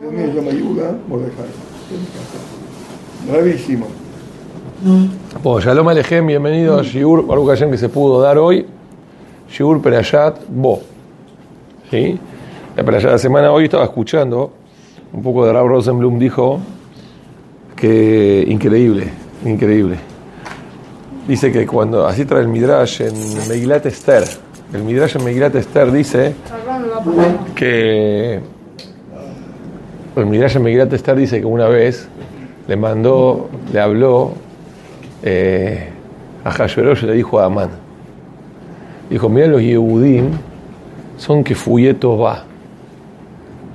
Dios mío, llama Yuda, Mordejai. Bravísimo. Bueno, Shalom Alejem, bienvenido a Shiur, Baruch Hashem que se pudo dar hoy. Shiur Perayat Bo. ¿Sí? La Perayat de la semana hoy estaba escuchando un poco de Rab Rosenblum, dijo que increíble, increíble. Dice que cuando, así trae el Midrash en Megilat Esther, el Midrash en Megilat Esther dice que el Midrash en Megilat Esther dice que una vez le mandó, le habló eh, a Hashverosh y le dijo a Amán. Dijo, mira los Yehudim son que fuyetos va,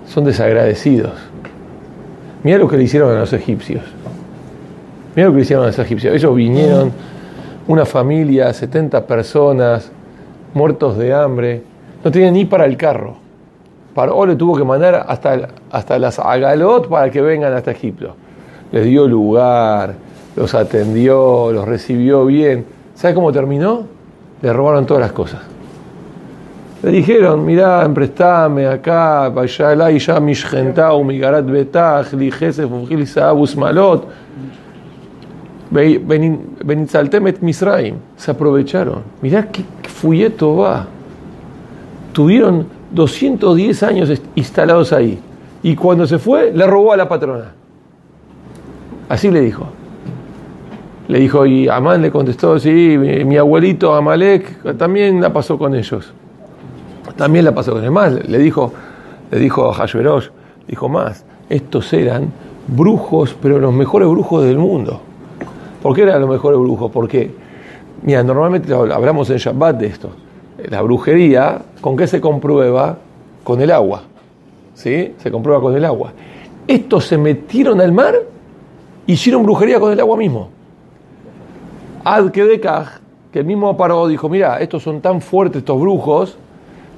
son desagradecidos. Mira lo que le hicieron a los egipcios. Mira lo que le hicieron a los egipcios. Ellos vinieron, una familia, 70 personas, muertos de hambre, no tenían ni para el carro. Paró le tuvo que mandar hasta, hasta las Agalot para que vengan hasta Egipto. Les dio lugar, los atendió, los recibió bien. ¿Sabe cómo terminó? Le robaron todas las cosas. Le dijeron, mirá, emprestame acá, vaya y ya mishgentau, migarat betach, lijesef, ufgil malot, benitzaltemet misraim. Se aprovecharon. Mirá qué fuyeto va. Tuvieron 210 años instalados ahí. Y cuando se fue, le robó a la patrona. Así le dijo. Le dijo, y Amán le contestó, sí, mi, abuelito Amalek también la pasó con ellos. También la pasó con ellos. Más, le dijo, le dijo a Hashverosh, dijo más, estos eran brujos, pero los mejores brujos del mundo. ¿Por qué eran los mejores brujos? Porque, mira, normalmente hablamos en Shabbat de esto. La brujería, ¿con qué se comprueba? Con el agua. ¿Sí? Se comprueba con el agua. Estos se metieron al mar hicieron brujería con el agua mismo. Ad que que el mismo paró, dijo, mira, estos son tan fuertes estos brujos,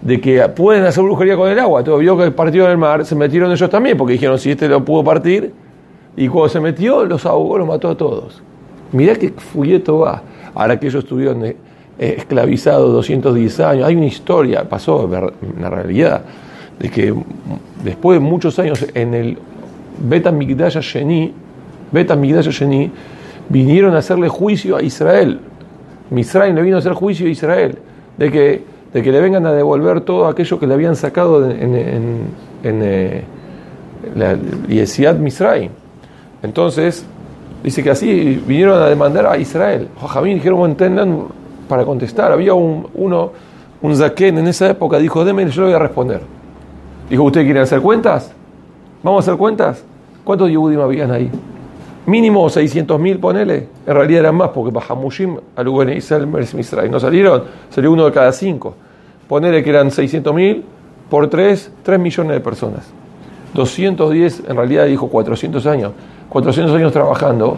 de que pueden hacer brujería con el agua. Todo vio que partieron el mar, se metieron ellos también, porque dijeron, si este lo pudo partir, y cuando se metió, los ahogó, los mató a todos. Mirá qué fulleto va. Ahora que ellos estuvieron esclavizados 210 años, hay una historia, pasó en la realidad, de que después de muchos años en el Beta Migdash Sheni, Beta Migdash Sheni, vinieron a hacerle juicio a Israel. Misraim le vino a hacer juicio a Israel, de que, de que le vengan a devolver todo aquello que le habían sacado en, en, en, eh, la Yesiad Misraim. Entonces, dice que así vinieron a demandar a Israel. Dijeron, entendan para contestar. Había un, uno, un zaquén en esa época, dijo, déme, yo le voy a responder. Dijo, ¿ustedes quieren hacer cuentas? ¿Vamos a hacer cuentas? ¿Cuántos Yehudim habían ahí? Mínimo 600.000, ponele. En realidad eran más, porque Bajamushim, Aluben Israel, Misraim. No salieron, salió uno de cada cinco. Ponele que eran 600.000 por 3, 3 millones de personas. 210, en realidad dijo 400 años. 400 años trabajando.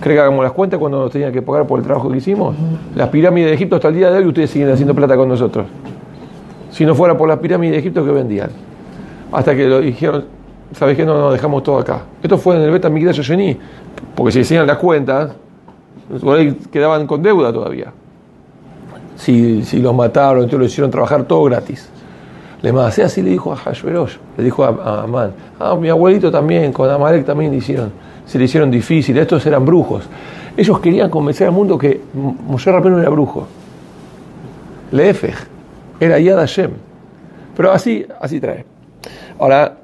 ¿Cree que hagamos las cuentas cuando nos tenían que pagar por el trabajo que hicimos? Las pirámides de Egipto hasta el día de hoy ustedes siguen haciendo plata con nosotros. Si no fuera por las pirámides de Egipto, ¿qué vendían? Hasta que lo dijeron, ¿sabes qué? No, nos dejamos todo acá. Esto fue en el Beta Migdash Sheni, porque si decían las cuentas, quedaban con deuda todavía. Si, si los mataron, entonces lo hicieron trabajar todo gratis. Le más, así le dijo a Hashverosh, le dijo a, Amán, ah, mi abuelito también, con Amalek también le hicieron, se le hicieron difícil, estos eran brujos. Ellos querían convencer al mundo que Moshe Rabbeinu era brujo. Leefej, era Yad Hashem. Pero así, así trae. Ahora,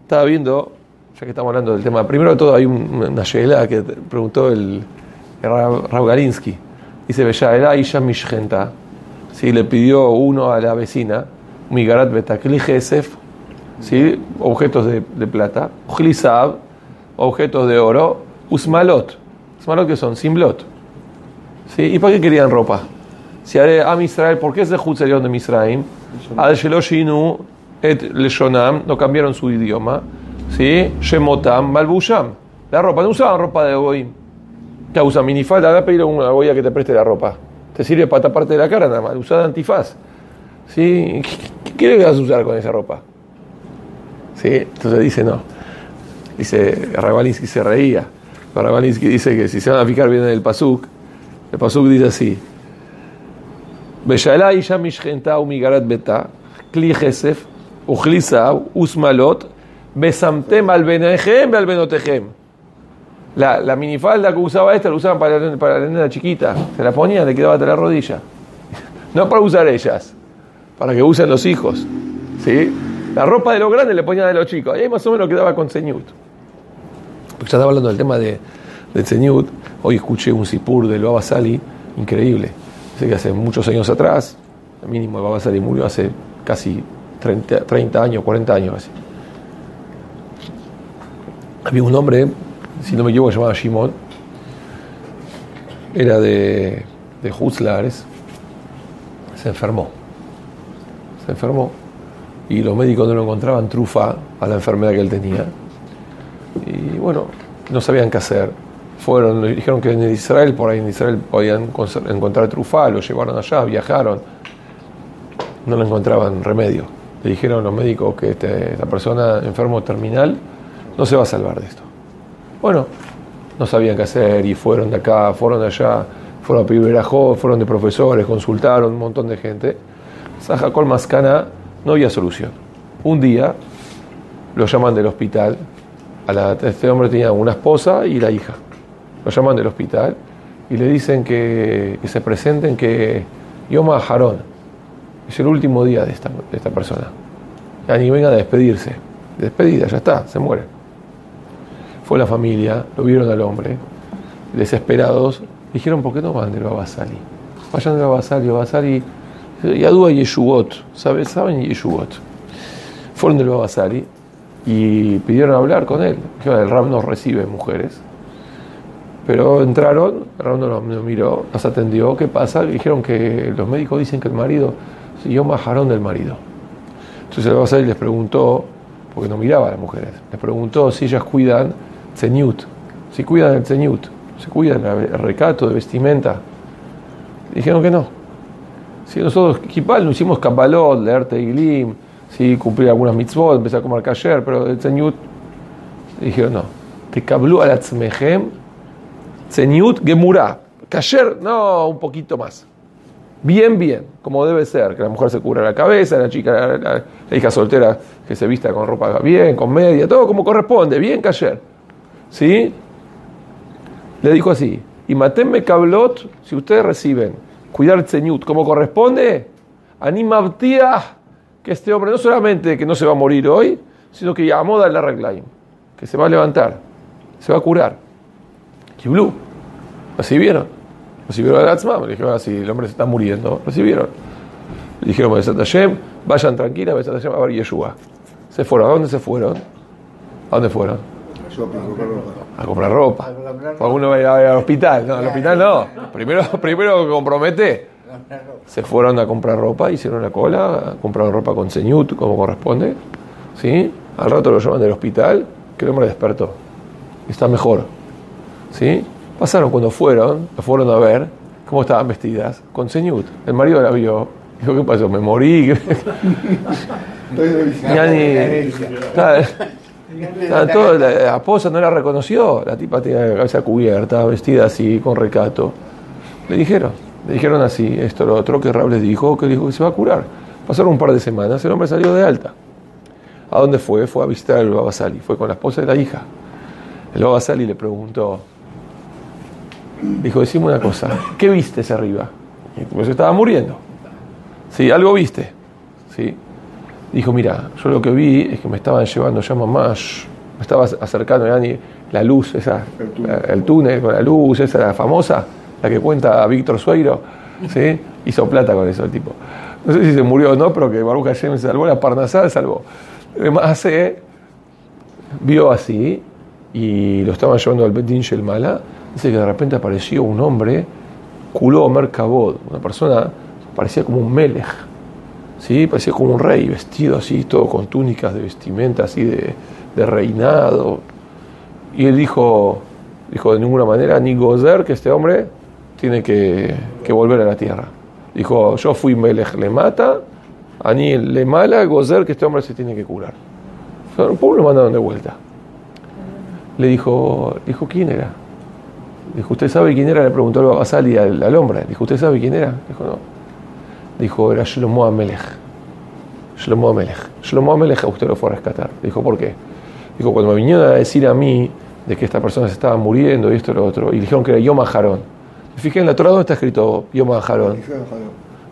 estaba viendo, ya que estamos hablando del tema, primero de todo hay una shela que preguntó el, el Rav Galinsky. Dice, Bella, Isha Mishgenta. Si le pidió uno a la vecina, Migarat Betakli Gesef, ¿sí? objetos de, plata, Ujlisab, objetos de oro, Usmalot, Usmalot que son, Simblot. ¿sí? ¿Y para qué querían ropa? Si a Israel, ¿por qué es de salieron de Misraim? Al Sheloshinu et Leshonam, no cambiaron su idioma, ¿sí? Shemotam, Malbusham. La ropa, no usaban ropa de Goim. Te usan minifalda, voy a pedir a una goya que te preste la ropa. Te sirve para taparte de la cara nada más, usada antifaz. ¿Sí? ¿Qué, vas a usar con esa ropa? ¿Sí? Entonces dice no. Dice, Rabalinsky se reía. Rabalinsky dice que si se van a fijar bien en el Pasuk, el Pasuk dice así. La, la minifalda que usaba esta la usaban para, para la nena chiquita. Se la ponían, le quedaba hasta la rodilla. No para usar ellas, para que usen los hijos. ¿Sí? La ropa de los grandes le ponían de los chicos. Ahí más o menos quedaba con ceñut. Porque ya estaba hablando del tema de, del ceñut. Hoy escuché un sipur del Baba Sali increíble. Dice que hace muchos años atrás, al mínimo el Baba Sali murió hace casi 30, 30 años, 40 años así. Había un hombre, si no me equivoco, se llamaba Shimon. Era de, de Hutzlares. Se enfermó. Se enfermó. Y los médicos no lo encontraban trufa a la enfermedad que él tenía. Y bueno, no sabían qué hacer. Fueron, dijeron que en Israel, por ahí en Israel podían encontrar trufa, lo llevaron allá, viajaron. No le encontraban remedio. Le dijeron los médicos que este, esta persona enfermo terminal no se va a salvar de esto. Bueno, no sabían qué hacer y fueron de acá, fueron de allá, fueron a pedir fueron de profesores, consultaron un montón de gente. Sajacol Mascana no había solución. Un día lo llaman del hospital. A la, este hombre tenía una esposa y la hija. Lo llaman del hospital y le dicen que, que se presenten que Yoma Jarón es el último día de esta, de esta persona. Ya ni vengan a despedirse. Despedida, ya está, se muere. Fue la familia, lo vieron al hombre, desesperados, dijeron, ¿por qué no van del Babasali? Vayan del Babasali, Babasali, Yadúa y Yeshuvot, ¿saben? ¿saben Yeshuvot? Fueron del Babasali y pidieron hablar con él. El Ram no recibe mujeres. Pero entraron, el Ram no lo miró, nos atendió, ¿qué pasa? Dijeron que los médicos dicen que el marido, yo majarón del marido. Entonces el Babasali les preguntó, porque no miraba a las mujeres, les preguntó si ellas cuidan Tzenyut, si cuidan el Tzenyut, si cuidan el recato de vestimenta. Dijeron que no. Si nosotros, Kipal, no hicimos Kabbalot, leer Teilim, si cumplir algunas mitzvot, empezar a comer kasher, pero el Tzenyut, dijeron no. Te kablu al atzmehem, Tzenyut gemurá. Kasher, no, un poquito más. Bien, bien, como debe ser, que la mujer se cubra la cabeza, la chica, la, hija soltera que se vista con ropa bien, con media, todo como corresponde, bien kasher. ¿Sí? Le dijo así, y matenme cablot, si ustedes reciben cuidar tzenyut como corresponde, animabtía que este hombre no solamente que no se va a morir hoy, sino que ya moda la reglaim, que se va a levantar, se va a curar. Kiblu, recibieron, recibieron al Atzma, le dijeron así, el hombre se está muriendo, recibieron. Le dijeron, vayan tranquilas, a ver Yeshua. Se fueron, ¿a dónde se fueron? ¿A dónde fueron? A comprar ropa. Alguno va a ir al hospital. No, al hospital no. Primero, primero compromete. Se fueron a comprar ropa, hicieron la cola, compraron ropa con ceñut, como corresponde. ¿Sí? Al rato lo llaman del hospital, que el hombre despertó. Está mejor. ¿Sí? Pasaron cuando fueron, lo fueron a ver cómo estaban vestidas, con ceñut. El marido la vio. Dijo, ¿qué pasó? Me morí. ya ni. Todo, la esposa no la reconoció, la tipa tenía la cabeza cubierta, vestida así, con recato. Le dijeron, le dijeron así, esto, lo otro, que Rab les dijo, que dijo que se va a curar. Pasaron un par de semanas, el hombre salió de alta. ¿A dónde fue? Fue a visitar al Babasali, fue con la esposa de la hija. El Babasali le preguntó, dijo, decime una cosa, ¿qué viste arriba? Y pues estaba muriendo. Sí, algo viste. Sí, dijo, mira, yo lo que vi es que me estaban llevando ya más, me estaba acercando ya ni la luz, esa, el túnel. el túnel con la luz, esa la famosa, la que cuenta Víctor Sueiro, ¿sí? hizo plata con eso el tipo. No sé si se murió o no, pero que Baruch Hashem salvó, la Parnasá salvó. Además, eh, vio así y lo estaban llevando al Betin Mala, dice que de repente apareció un hombre, culó Merkabod, una persona, parecía como un melech, ¿sí? parecía como un rey, vestido así, todo con túnicas de vestimenta, así de, de reinado. Y él dijo, dijo de ninguna manera, ni Gozer, que este hombre tiene que, volver a la tierra. Dijo, yo fui Melech le mata, Ani le mala, Gozer, que este hombre se tiene que curar. El pueblo lo mandaron de vuelta. Le dijo, dijo, ¿quién era? Dijo, ¿usted sabe quién era? Le preguntó a Basali al, al hombre. Dijo, ¿usted sabe quién era? Dijo, no dijo, era Shlomo Amelech. Shlomo Amelech. Shlomo Amelech a usted lo fue a rescatar. Dijo, ¿por qué? Dijo, cuando me vinieron a decir a mí de que esta persona se estaba muriendo y esto y lo otro, y dijeron que era Yom Harón. Fíjense en la Torah donde está escrito Yom Harón.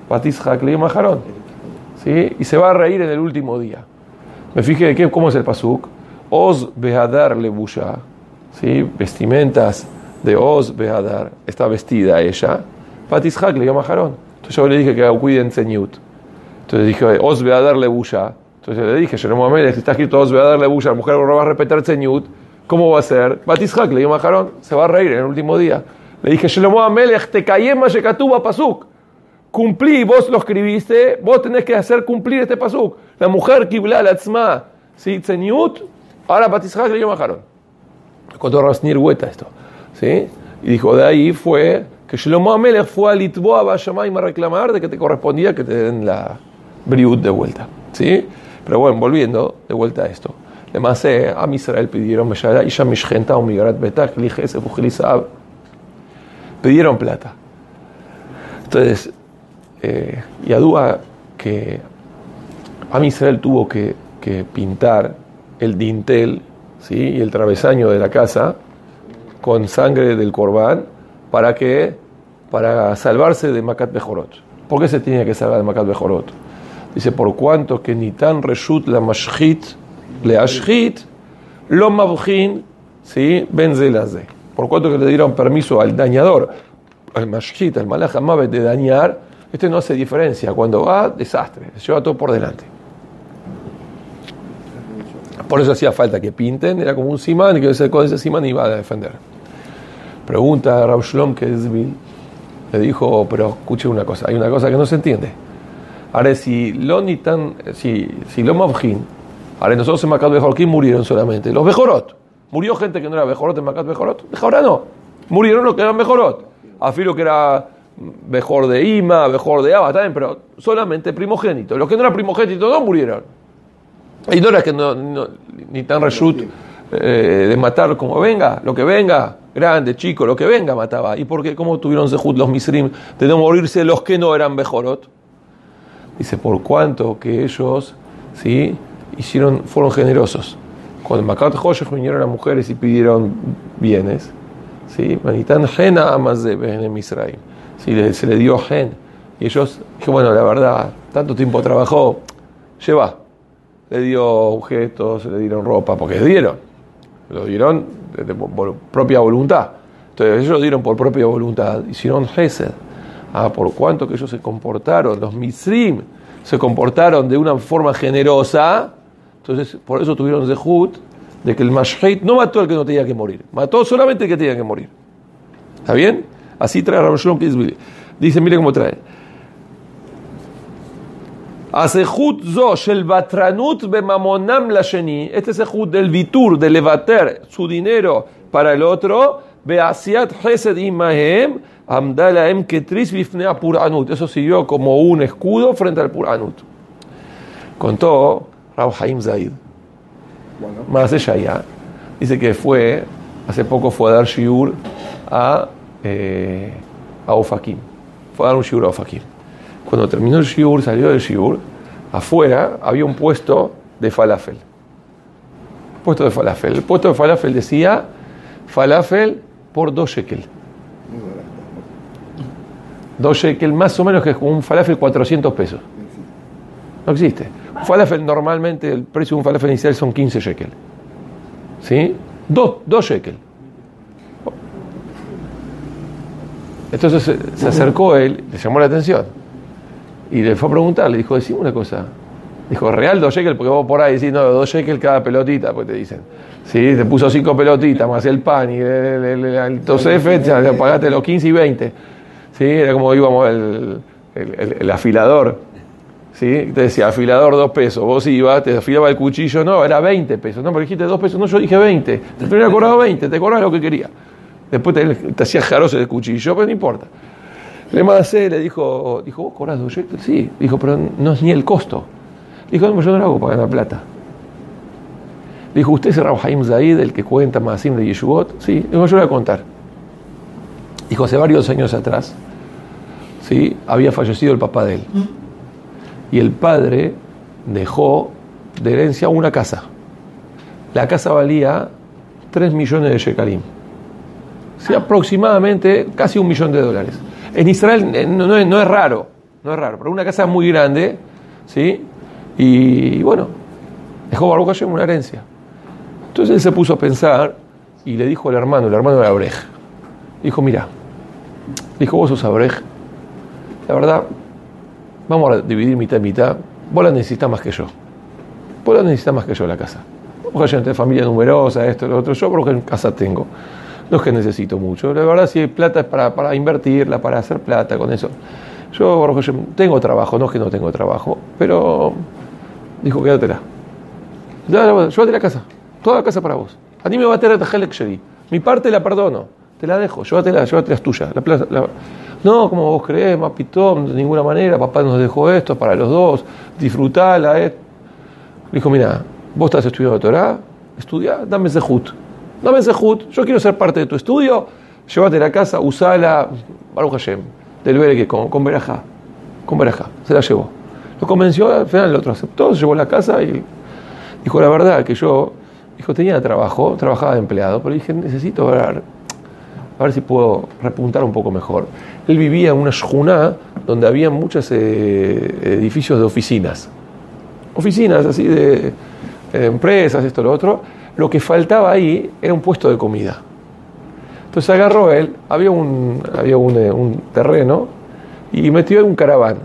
Batiz Hakle Yom Harón. ¿Sí? Y se va a reír en el último día. Me fijé ¿qué, cómo es el pasuk. Oz Behadar Lebusha. ¿Sí? Vestimentas de Oz Behadar. Está vestida ella. Batiz Hakle Yom Harón. Entonces yo le dije que cuiden Tzenyut. Entonces dije, Oz Behadar Lebusha. Entonces le dije, Jerome Amel, está escrito Oz Behadar Lebusha. La mujer no va a respetar Tzenyut. ¿Cómo va a ser? Batishak le dio Majarón, se va a reír en el último día. Le dije, Shlomo Amelech, te cayé Mashekatuba Pasuk. Cumplí, vos lo escribiste, vos tenés que hacer cumplir este Pasuk. La mujer Kibla, la Tzma, ¿sí? Tzeniut, ahora Batishak le dio Majarón. Contó Rasnir Hueta esto. ¿sí? Y dijo, de ahí fue que Shlomo Amelech fue a Litboa, a Shamayim a reclamar de que te correspondía que te den la Briut de vuelta. ¿sí? Pero bueno, volviendo de vuelta a esto. Además, a Israel pidieron pidieron plata. Entonces, eh, Yadúa que a Israel tuvo que, pintar el dintel y el travesaño de la casa con sangre del corbán para que para salvarse de Macat Bejorot. ¿Por qué se tenía que salvar de Macat Bejorot? Dice, por cuanto que ni tan reshut la mashchit le ashchit, lo mabjin, ¿sí? benzelaze. Por cuanto que le dieron permiso al dañador, al mashchit, al malach de dañar, este no hace diferencia. Cuando va, desastre, se lleva todo por delante. Por eso hacía falta que pinten, era como un simán, que con ese simán iba a defender. Pregunta a Rav Shlom le dijo, pero escuche una cosa, hay una cosa que no se entiende. Ahora, si lo ni tan, si, si lo mabjin, Ahora, nosotros en Macat Bejorot, ¿quién murieron solamente? Los Bejorot. Murió gente que no era Bejorot en Macat Bejorot. Ahora no. Murieron los que eran Bejorot. Afilo que era mejor de Ima, mejor de Abba, también, pero solamente primogénito. Los que no eran primogénitos no murieron. Y no era que no, ni tan reshut eh, de matar como venga, lo que venga, grande, chico, lo que venga mataba. ¿Y por qué? ¿Cómo tuvieron Zehut los Misrim de no morirse los que no eran Bejorot? Dice, por cuanto que ellos, ¿sí? hicieron, fueron generosos. Cuando Makat Hoshech vinieron las mujeres y pidieron bienes, ¿sí? Manitan Gena de en Israel. ¿sí? Se le dio gen. Y ellos, dije, bueno, la verdad, tanto tiempo trabajó, lleva. Le dio objetos, le dieron ropa, porque le dieron. Lo dieron por propia voluntad. Entonces ellos lo dieron por propia voluntad, hicieron Gesed. Ah, por cuanto que ellos se comportaron, los Misrim se comportaron de una forma generosa, entonces, por eso tuvieron Zehut de que el Mashheit no mató al que no tenía que morir, mató solamente al que tenía que morir. ¿Está bien? Así trae Rabbi Shalom Dice, mire cómo trae. Asehut zo shel batranut bemamonam lasheni. Este sehut del vitur, de levater su dinero para el otro. Beasiat hesed imahem amdalaem ketris bifne puranut. Eso siguió como un escudo frente al puranut. Contó Rab Haim Zaid, más allá, dice que fue, hace poco fue a dar shiur a, eh, a Ofakim. Fue a dar un shiur a Ofakim. Cuando terminó el shiur, salió del shiur, afuera había un puesto de falafel. Puesto de falafel. El puesto de falafel decía falafel por dos shekel. Dos shekel, más o menos que un falafel 400 pesos. No existe. Falafel, normalmente el precio de un falafel inicial son 15 shekel. ¿Sí? Dos, dos shekel. Entonces se, acercó él, le llamó la atención. Y le fue a preguntar, le dijo, decime una cosa. Dijo, real dos shekel, porque vos por ahí decís, no, dos shekel cada pelotita, pues te dicen. Sí, te puso cinco pelotitas, más el pan y el, el, el, el pagaste los 15 y 20. Sí, era como íbamos el, el afilador ¿sí? Te decía, afilador dos pesos, vos ibas, te afilaba el cuchillo, no, era 20 pesos, no, pero dijiste dos pesos, no, yo dije 20, te hubiera cobrado 20, te cobraba lo que quería. Después te, te hacía jaroso el cuchillo, pero no importa. Le mandé, le dijo, dijo, ¿vos cobras dos Sí, dijo, pero no es ni el costo. Dijo, no, yo no lo hago para ganar plata. Dijo, ¿usted es Haim Zaid, el que cuenta Masim de Yeshuvot? Sí, dijo, yo le voy a contar. Dijo, hace varios años atrás, ¿sí? había fallecido el papá de él y el padre dejó de herencia una casa. la casa valía 3 millones de shekalim. Sí, aproximadamente casi un millón de dólares. En Israel eh, no, no es, no es raro, no es raro, pero una casa muy grande, ¿sí? Y, bueno, dejó Baruch Hashem una herencia. Entonces él se puso a pensar y le dijo al hermano, el hermano de Abrej, dijo, mira, dijo, vos sos Abrej, la verdad, vamos a dividir mitad y mitad, vos la necesitas más que yo. Vos la necesitas más que yo la casa. Vos de familia numerosa, esto, lo otro, yo porque en casa tengo. No es que necesito mucho. La verdad, si hay plata es para, para invertirla, para hacer plata con eso. Yo, tengo trabajo, no es que no tengo trabajo, pero dijo, quédatela. Llévate la casa, toda la casa para vos. A mí me va a tener Mi parte la perdono, te la dejo, llévatela, llévatela es tuya. La, no, como vos creés, mapitón, de ninguna manera, papá nos dejó esto para los dos, disfrutala. Eh. Dijo, mira, vos estás estudiando Torah, estudia, dame Zehut. Dame Zehut, yo quiero ser parte de tu estudio, llévate la casa, usala, Baruch Hashem, del Bereque, con, con Berajá, con Berajá, se la llevó. Lo convenció, al final el otro aceptó, se llevó la casa y dijo, la verdad que yo, dijo, tenía trabajo, trabajaba de empleado, pero dije, necesito ver, a ver si puedo repuntar un poco mejor él vivía en una shuna donde había muchos eh, edificios de oficinas. Oficinas así de, empresas, esto, lo otro. Lo que faltaba ahí era un puesto de comida. Entonces agarró él, había un, había un, eh, terreno y metió un caravana.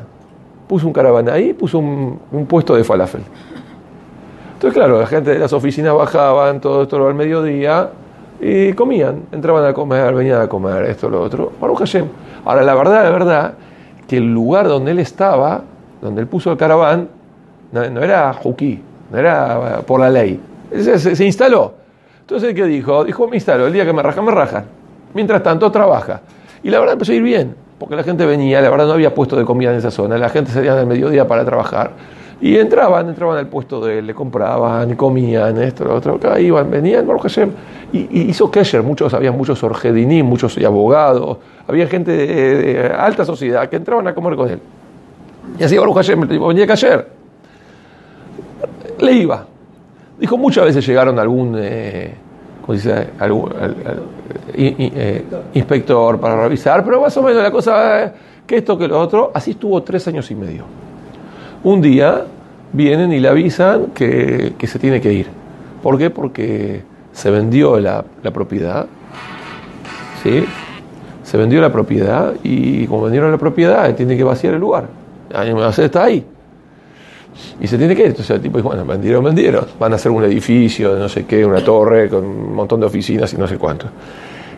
Puso un caravana ahí, puso un, puesto de falafel. Entonces, claro, la gente de las oficinas bajaban todo esto al mediodía y comían, entraban a comer, venían a comer, esto, lo otro. Baruch Hashem. Ahora, la verdad, la verdad, que el lugar donde él estaba, donde él puso el caraván, no, era juquí, no era por la ley. Se, instaló. Entonces, ¿qué dijo? Dijo, me instalo, el día que me rajan, me rajan. Mientras tanto, trabaja. Y la verdad empezó a ir bien, porque la gente venía, la verdad no había puesto de comida en esa zona, la gente salía del mediodía para trabajar. Y entraban, entraban al puesto de él, le compraban, comían, esto, lo otro, acá iban, venían, y, hizo Kesher, muchos, había muchos orgedinim, muchos abogados, había gente de, alta sociedad que entraban a comer con él. Y así Baruch Hashem, venía Kesher. Le iba. Dijo, muchas veces llegaron algún, eh, dice? algún eh, inspector para revisar, pero más o menos la cosa, eh, que esto, que lo otro, así estuvo tres años y medio. Un día vienen y le avisan que, se tiene que ir. ¿Por qué? Porque se vendió la, propiedad. ¿Sí? Se vendió la propiedad y como vendieron la propiedad, tiene que vaciar el lugar. Está ahí. Y se tiene que ir. Entonces el tipo dice, bueno, vendieron, vendieron. Van a hacer un edificio no sé qué, una torre con un montón de oficinas y no sé cuánto.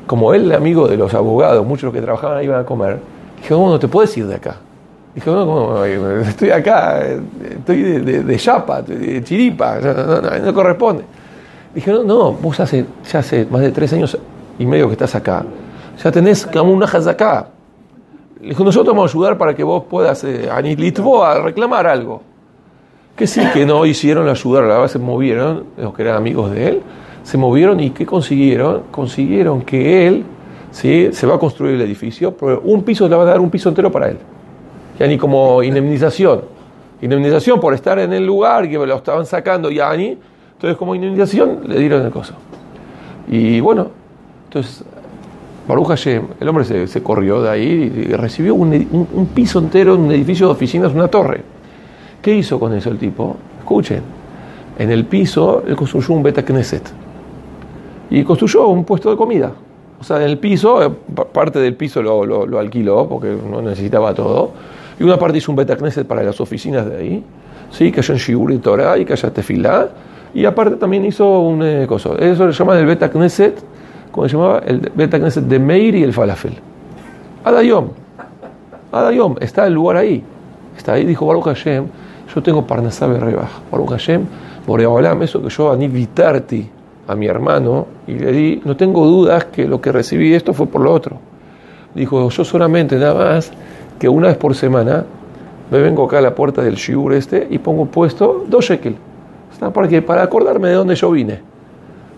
Como él, amigo de los abogados, muchos que trabajaban ahí iban a comer, dije, no, no te puedes ir de acá. Dijo, no, estoy acá, estoy de, de, chapa, de chiripa, no, corresponde. Dije, no, no, vos hace, ya hace más de tres años y medio que estás acá, ya tenés como una acá. Le dijo, nosotros vamos a ayudar para que vos puedas, eh, a Litvo, a reclamar algo. Que sí, que no hicieron ayudar, la verdad se movieron, los que eran amigos de él, se movieron y ¿qué consiguieron? Consiguieron que él, ¿sí? se va a construir el edificio, pero un piso le va a dar un piso entero para él ya ni como indemnización. Indemnización por estar en el lugar que lo estaban sacando ya ni. Entonces, como indemnización, le dieron el coso. Y bueno, entonces, Baruch Hashem, el hombre se, corrió de ahí y recibió un, piso entero, un edificio de oficinas, una torre. ¿Qué hizo con eso el tipo? Escuchen, en el piso él construyó un Beta Knesset y construyó un puesto de comida. O sea, en el piso, eh, parte del piso lo, lo alquiló porque no necesitaba todo y una parte hizo un Betacneset para las oficinas de ahí, ¿sí? que haya un y Torah y que haya tefilá. Y aparte también hizo un eh, coso. Eso le llama el Betacneset, como se llamaba, el Betacneset de Meir y el Falafel. Adayom. Adayom, está el lugar ahí. Está ahí, dijo Baruch Hashem, yo tengo Parnasá Rebaj. Baruch Hashem, Boreolam, eso que yo anivitarti a mi hermano y le di, no tengo dudas que lo que recibí esto fue por lo otro. Dijo, yo solamente nada más que una vez por semana me vengo acá a la puerta del shiur este y pongo puesto dos shekel. ¿Para qué? Para acordarme de dónde yo vine.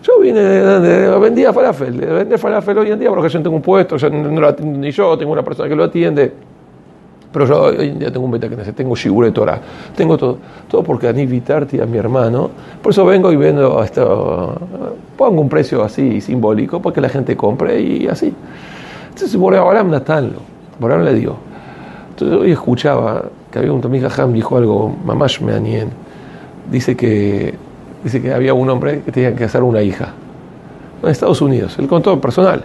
Yo vine de, vendía falafel, de vender falafel hoy en día porque yo tengo un puesto, ya no lo atiendo ni yo, tengo una persona que lo atiende. Pero yo hoy en día tengo un beta que tengo Shigure Torah, tengo todo, todo porque a invitarte a mi hermano. Por eso vengo y vendo esto, pongo un precio así simbólico para que la gente compre y así. Entonces, Boreolam Natanlo, Boreolam le dio. Entonces hoy escuchaba que había un Tommy Ham dijo algo, mamash meanien. Dice que, dice que había un hombre que tenía que hacer una hija en Estados Unidos, él contó personal.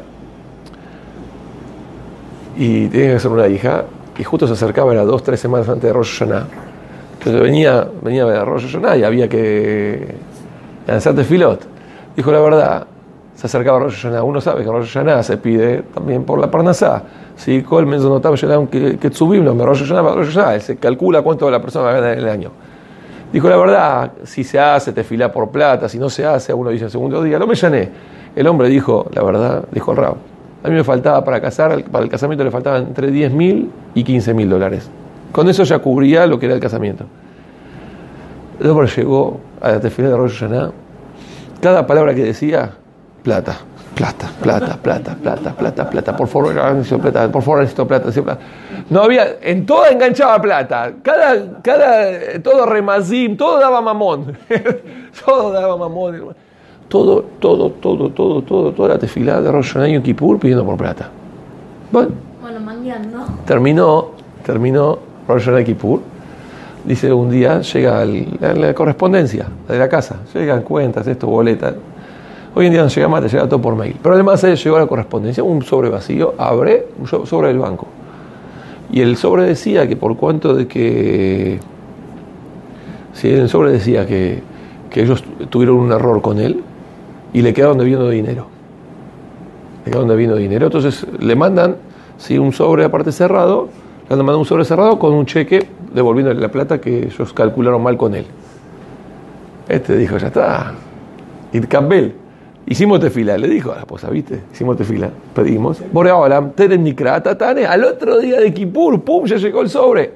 Y tenía que hacer una hija, y justo se acercaba, era dos, tres semanas antes de Rosh Hashanah. Entonces venía, venía de Rosh Hashanah y había que lanzar filot. Dijo la verdad, se acercaba a Rosh Hashanah. Uno sabe que Rosh Hashanah se pide también por la Parnasá. Si Hashanah, se calcula cuánto la persona va a ganar en el año. Dijo la verdad, si se hace, te fila por plata, si no se hace, uno dice el segundo día, no me llané. El hombre dijo, la verdad, dijo el Rab, a mí me faltaba para casar, para el casamiento le faltaban entre 10 mil y 15 mil dólares. Con eso ya cubría lo que era el casamiento. El hombre llegó a la tefilá de Rosh Hashanah, cada palabra que decía, plata, plata, plata, plata, plata, plata, plata, por favor plata, por favor necesito plata, necesito plata. No había, en todo enganchaba plata, cada, cada, todo remazim, todo daba mamón, todo daba mamón, todo, todo, todo, todo, todo, toda la tefilá de Rosh Hashanah y Kippur pidiendo por plata. Bueno, bueno mangueando. terminó, terminó Rosh Hashanah y Kippur, dice un día, llega la, correspondencia de la casa, llegan cuentas, esto, boletas, Hoy en día no llega más, te llega todo por mail. Pero además él llegó a la correspondencia, un sobre vacío, abre un sobre del banco. Y el sobre decía que por cuanto de que... Sí, el sobre decía que, que ellos tuvieron un error con él y le quedaron debiendo dinero. Le quedaron debiendo dinero. Entonces le mandan sí, un sobre aparte cerrado, le mandan un sobre cerrado con un cheque devolviéndole la plata que ellos calcularon mal con él. Este dijo, ya está. Y Campbell, Hicimos tefila, le dijo a la esposa, ¿viste? Hicimos tefila, pedimos. Boreolam, Teren Tane. Al otro día de Kippur, pum, ya llegó el sobre.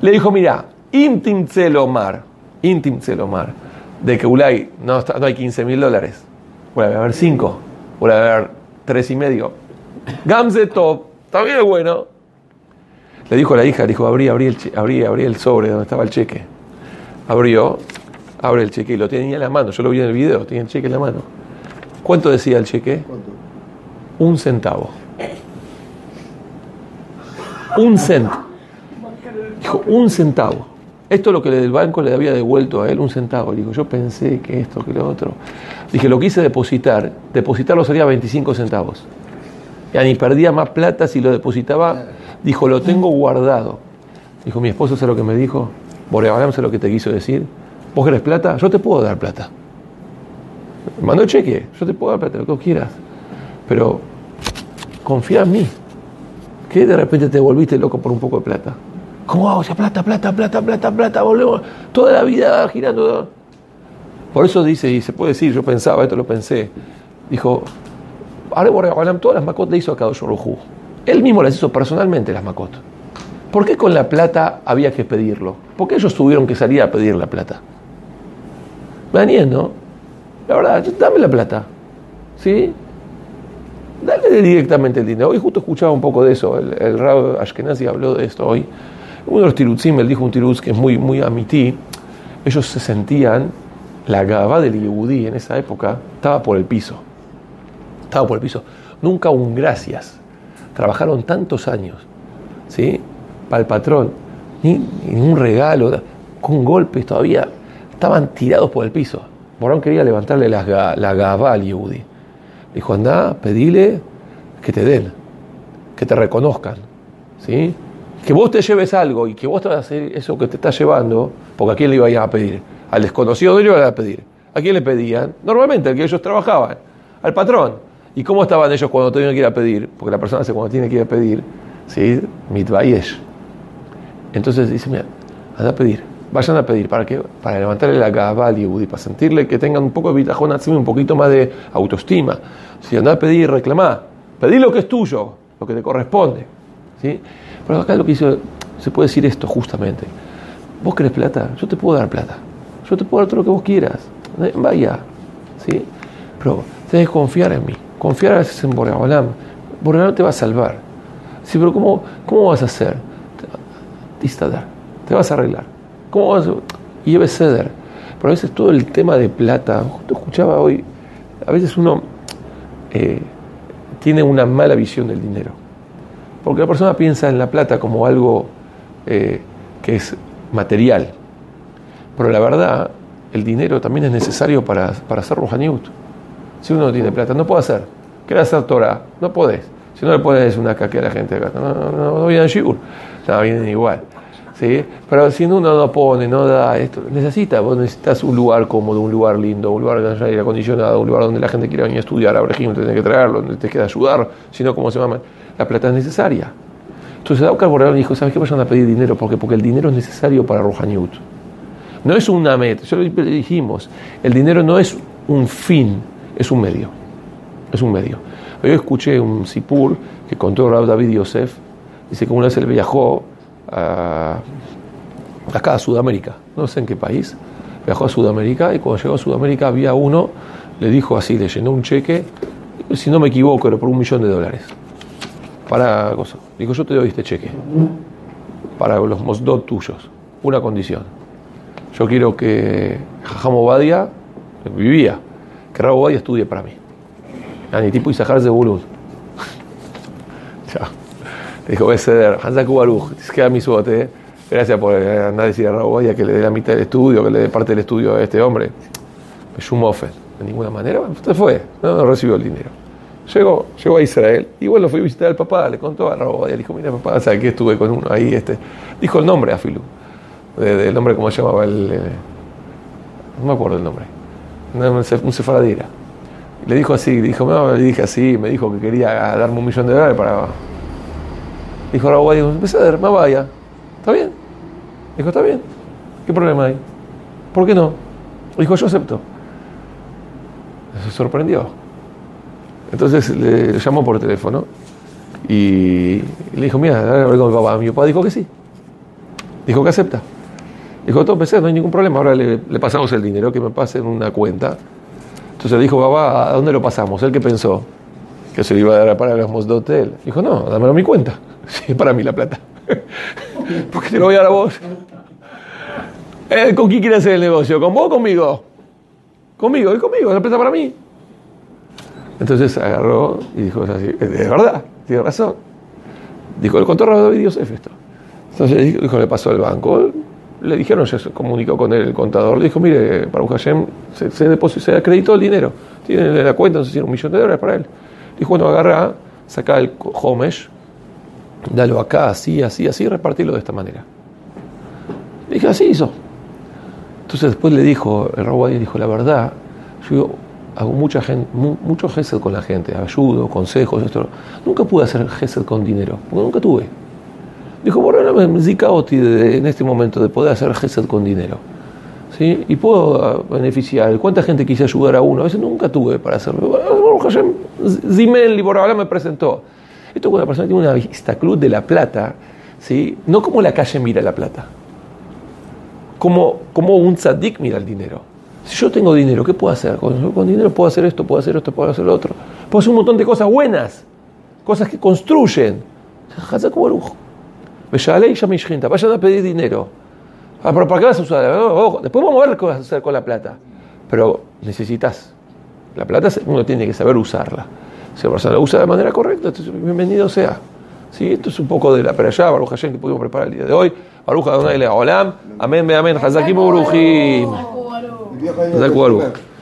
Le dijo, mira, Intim Celomar, Intim Celomar, de que Ulay no, no hay 15 mil dólares. Puede haber 5, puede haber 3 y medio. Gamze Top, también es bueno. Le dijo a la hija, dijo, abrí, abrí el, abrí, abrí el sobre donde estaba el cheque. Abrió, abre el cheque y lo tenía en la mano. Yo lo vi en el video, tenía el cheque en la mano. ¿Cuánto decía el cheque? Un centavo. Un cent. Dijo, un centavo. Esto es lo que el banco le había devuelto a él, un centavo. Dijo, yo pensé que esto, que lo otro. Dije, lo quise depositar. Depositarlo sería 25 centavos. Ya ni perdía más plata si lo depositaba. Dijo, lo tengo guardado. Dijo, mi esposo, ¿sabe lo que me dijo? Borealam, ¿sabe lo que te quiso decir? ¿Vos querés plata? Yo te puedo dar plata. Mando cheque, yo te puedo dar plata, lo que vos quieras. Pero confía en mí. ¿Qué de repente te volviste loco por un poco de plata? ¿Cómo hago? O sea, plata, plata, plata, plata, plata, volvemos toda la vida girando. Por eso dice, y se puede decir, yo pensaba, esto lo pensé, dijo, todas las macot le hizo a Kadosh Él mismo las hizo personalmente, las macot. ¿Por qué con la plata había que pedirlo? ¿Por qué ellos tuvieron que salir a pedir la plata? Daniel, ¿no? La verdad, dame la plata. ¿Sí? Dale directamente el dinero. Hoy justo escuchaba un poco de eso. El, el Ashkenazi habló de esto hoy. Uno de los tirutzim, él dijo un tirutz que es muy, muy amití. Ellos se sentían, la gaba del Yehudí en esa época estaba por el piso. Estaba por el piso. Nunca un gracias. Trabajaron tantos años. ¿Sí? Para el patrón. Ni un regalo. Con golpes todavía estaban tirados por el piso. Morón quería levantarle la, la gaba al Yehudi. Dijo, anda, pedile que te den, que te reconozcan. ¿sí? Que vos te lleves algo y que vos te vas a hacer eso que te estás llevando, porque a quién le iban a pedir. Al desconocido no le iban a pedir. ¿A quién le pedían? Normalmente, al que ellos trabajaban, al patrón. ¿Y cómo estaban ellos cuando tenían que ir a pedir? Porque la persona hace cuando tiene que ir a pedir, ¿sí? Mitbayesh. Entonces dice, mira, anda a pedir vayan a pedir para que para levantarle la gaba al Yehudi, para sentirle que tengan un poco de bitajón un poquito más de autoestima. Si andás a pedir y reclamar, pedí lo que es tuyo, lo que te corresponde. ¿sí? Pero acá lo que hizo, se puede decir esto justamente. Vos querés plata, yo te puedo dar plata. Yo te puedo dar todo lo que vos quieras. Vaya. ¿sí? Pero tenés que confiar en mí. Confiar a veces en Boreolam. Boreolam te va a salvar. Sí, pero ¿cómo, ¿cómo vas a hacer? Te vas a arreglar. ¿Cómo vas? Y debe ceder. Pero a veces todo el tema de plata, justo escuchaba hoy, a veces uno eh, tiene una mala visión del dinero. Porque la persona piensa en la plata como algo eh, que es material. Pero la verdad, el dinero también es necesario para, para hacer Ruhaniut. Si uno no tiene plata, no puede hacer. ¿Quieres hacer Torah? No podés. Si no le pones una caque a la gente acá, no, no, no. No, vienen igual. ¿Sí? Pero si uno no pone, no da esto, necesita, vos necesitas un lugar cómodo, un lugar lindo, un lugar haya aire acondicionado, un lugar donde la gente quiera venir a estudiar, a Brejim, tenés que traerlo, donde te queda ayudar, si no, ¿cómo se llama? La plata es necesaria. Entonces Daukar Borrell dijo, ¿sabes qué? Vayan a pedir dinero, porque porque el dinero es necesario para Rohaniut. No es una meta, ya lo dijimos, el dinero no es un fin, es un medio. Es un medio. Yo escuché un sipur que contó Rab David Yosef, dice que una vez él viajó a, acá a Sudamérica, no sé en qué país, viajó a Sudamérica y cuando llegó a Sudamérica había uno, le dijo así, le llenó un cheque, si no me equivoco, era por un millón de dólares. Para cosa. Dijo, yo te doy este cheque. Para los mosdot tuyos. Una condición. Yo quiero que Jajam Obadia vivía, que Rabo Obadia estudie para mí. Ani tipo Isahar de Bulud. Dijo, voy a ceder, Hansaku Baruch, queda mi suerte. Gracias por andar a decir a Rabo Obadia que le dé la mitad del estudio, que le dé parte del estudio a este hombre. Shumofen. De ninguna manera, usted fue, no, recibió el dinero. Llegó, llegó a Israel y bueno, fui a visitar al papá, le contó a Rabo le dijo, mira papá, ¿sabes estuve con uno ahí? Este. Dijo el nombre a Filu, del nombre como se llamaba el... Eh, no me acuerdo el nombre, un sefaradira. Le dijo así, dijo, no, le dije así, me dijo que quería darme un millón de dólares para... Dijo Rabo dijo, dar, más vaya, ¿está bien? Dijo, está bien, ¿qué problema hay? ¿Por qué no? Dijo, yo acepto. Se sorprendió. Entonces le llamó por teléfono y le dijo, mira, a con mi papá. Mi papá dijo que sí. Dijo que acepta. Dijo, todo empecé, no hay ningún problema, ahora le, pasamos el dinero, que me pase en una cuenta. Entonces le dijo, papá, ¿a dónde lo pasamos? Él que pensó que se lo iba a dar para los de hotel. Dijo, no, dámelo a mi cuenta. Sí, es para mí la plata. Porque te lo voy a dar a vos. Eh, ¿Con quién quieres hacer el negocio? ¿Con vos o conmigo? Conmigo, y conmigo, la plata para mí. Entonces agarró y dijo así, de verdad, tiene razón. Dijo, el contó David Yosef esto. Entonces dijo, le pasó al banco, le dijeron, se comunicó con él, el contador, le dijo, mire, para Hashem se, se, se acreditó el dinero, tiene la cuenta, no sé si un millón de dólares para él. Dijo, bueno, agarra, saca el Homesh, dalo acá, así, así, así, repartirlo de esta manera. Dije, así hizo. Entonces después le dijo, el Raúl dijo, la verdad, yo hago mucha gente, mucho gesed con la gente, ayudo, consejos, esto. Nunca pude hacer gesed con dinero, porque nunca tuve. Dijo, bueno, me en este momento de poder hacer gesed con dinero. ¿Sí? Y puedo ah, beneficiar. ¿Cuánta gente quise ayudar a uno? A veces nunca tuve para hacerlo. Zimel ahora me presentó. Esto cuando la persona tiene una vista cruz de la plata, ¿sí? no como la calle mira la plata, como, como un tzadik mira el dinero. Si yo tengo dinero, ¿qué puedo hacer? Con, dinero puedo hacer esto, puedo hacer esto, puedo hacer lo otro. Puedo hacer un montón de cosas buenas, cosas que construyen. Vayan a pedir dinero. Ah, pero ¿para qué vas a usar? Después vamos a ver qué vas a hacer con la plata. Pero necesitas. La plata uno tiene que saber usarla. Si la persona la usa de manera correcta, bienvenido sea. ¿Sí? Esto es un poco de la allá, Baruch Hashem, que pudimos preparar el día de hoy. Baruch Adonai Olam. Amén, amén. Hazakim Baruchim. Hazakim.